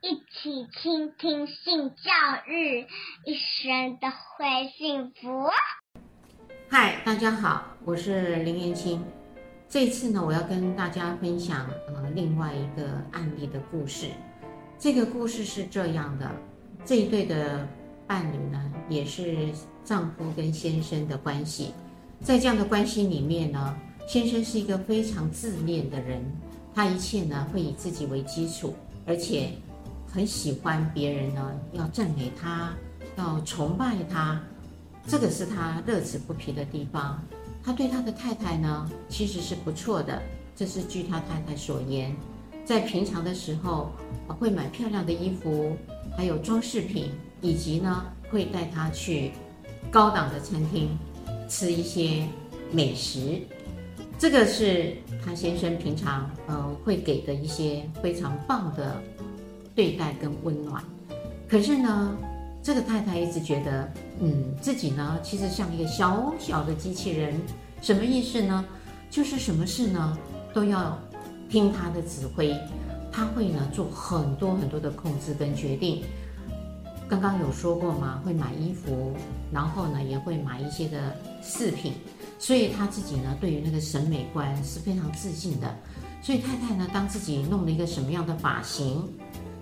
一起倾听性教育，一生都会幸福。嗨，大家好，我是林元青。这次呢，我要跟大家分享呃另外一个案例的故事。这个故事是这样的：这一对的伴侣呢，也是丈夫跟先生的关系。在这样的关系里面呢，先生是一个非常自恋的人，他一切呢会以自己为基础，而且很喜欢别人呢要赞美他，要崇拜他，这个是他乐此不疲的地方。他对他的太太呢其实是不错的，这是据他太太所言，在平常的时候会买漂亮的衣服，还有装饰品，以及呢会带他去高档的餐厅吃一些美食。这个是他先生平常呃会给的一些非常棒的对待跟温暖，可是呢，这个太太一直觉得，嗯，自己呢其实像一个小小的机器人，什么意思呢？就是什么事呢都要听他的指挥，他会呢做很多很多的控制跟决定。刚刚有说过嘛，会买衣服，然后呢也会买一些的饰品。所以他自己呢，对于那个审美观是非常自信的。所以太太呢，当自己弄了一个什么样的发型，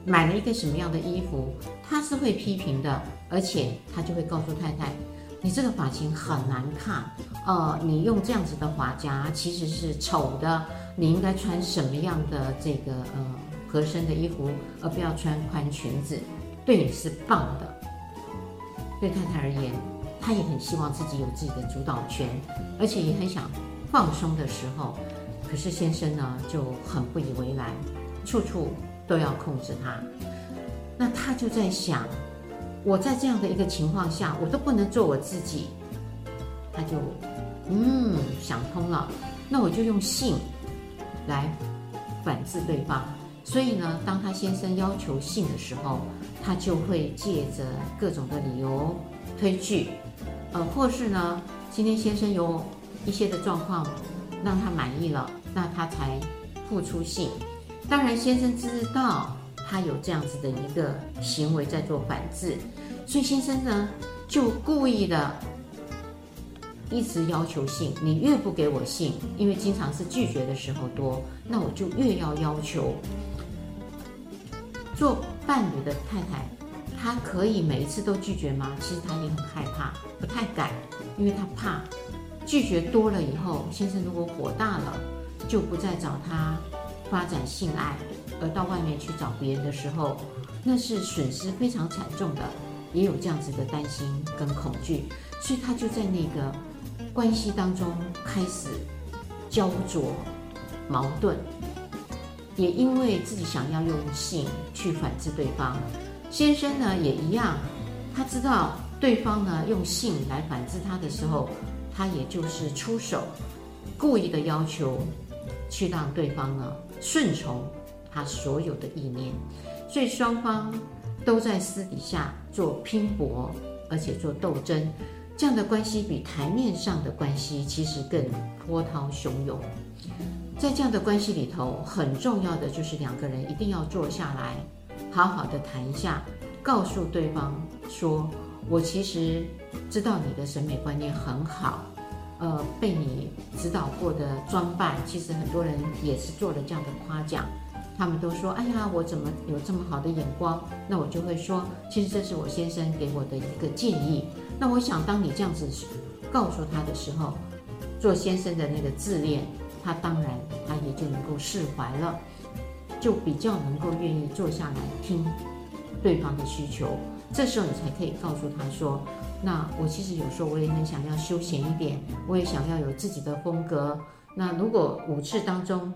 买了一个什么样的衣服，他是会批评的，而且他就会告诉太太：“你这个发型很难看，呃，你用这样子的发夹其实是丑的，你应该穿什么样的这个呃合身的衣服，而不要穿宽裙子，对你是棒的。”对太太而言。他也很希望自己有自己的主导权，而且也很想放松的时候。可是先生呢就很不以为然，处处都要控制他。那他就在想，我在这样的一个情况下，我都不能做我自己。他就嗯想通了，那我就用性来反制对方。所以呢，当他先生要求性的时候，他就会借着各种的理由推拒。呃，或是呢，今天先生有一些的状况让他满意了，那他才付出性。当然，先生知道他有这样子的一个行为在做反制，所以先生呢就故意的一直要求性。你越不给我性，因为经常是拒绝的时候多，那我就越要要求。做伴侣的太太。她可以每一次都拒绝吗？其实她也很害怕，不太敢，因为她怕拒绝多了以后，先生如果火大了，就不再找她发展性爱，而到外面去找别人的时候，那是损失非常惨重的，也有这样子的担心跟恐惧，所以他就在那个关系当中开始焦灼矛盾，也因为自己想要用性去反制对方。先生呢也一样，他知道对方呢用性来反制他的时候，他也就是出手，故意的要求，去让对方呢顺从他所有的意念，所以双方都在私底下做拼搏，而且做斗争，这样的关系比台面上的关系其实更波涛汹涌。在这样的关系里头，很重要的就是两个人一定要坐下来。好好的谈一下，告诉对方说：“我其实知道你的审美观念很好，呃，被你指导过的装扮，其实很多人也是做了这样的夸奖。他们都说：‘哎呀，我怎么有这么好的眼光？’那我就会说：‘其实这是我先生给我的一个建议。’那我想，当你这样子告诉他的时候，做先生的那个自恋，他当然他也就能够释怀了。”就比较能够愿意坐下来听对方的需求，这时候你才可以告诉他说：“那我其实有时候我也很想要休闲一点，我也想要有自己的风格。那如果五次当中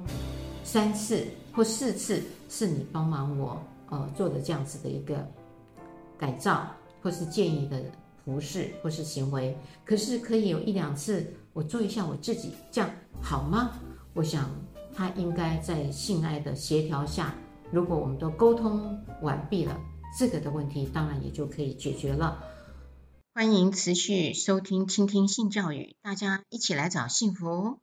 三次或四次是你帮忙我呃做的这样子的一个改造，或是建议的服饰或是行为，可是可以有一两次我做一下我自己，这样好吗？我想。”他应该在性爱的协调下，如果我们都沟通完毕了，这个的问题当然也就可以解决了。欢迎持续收听、倾听性教育，大家一起来找幸福。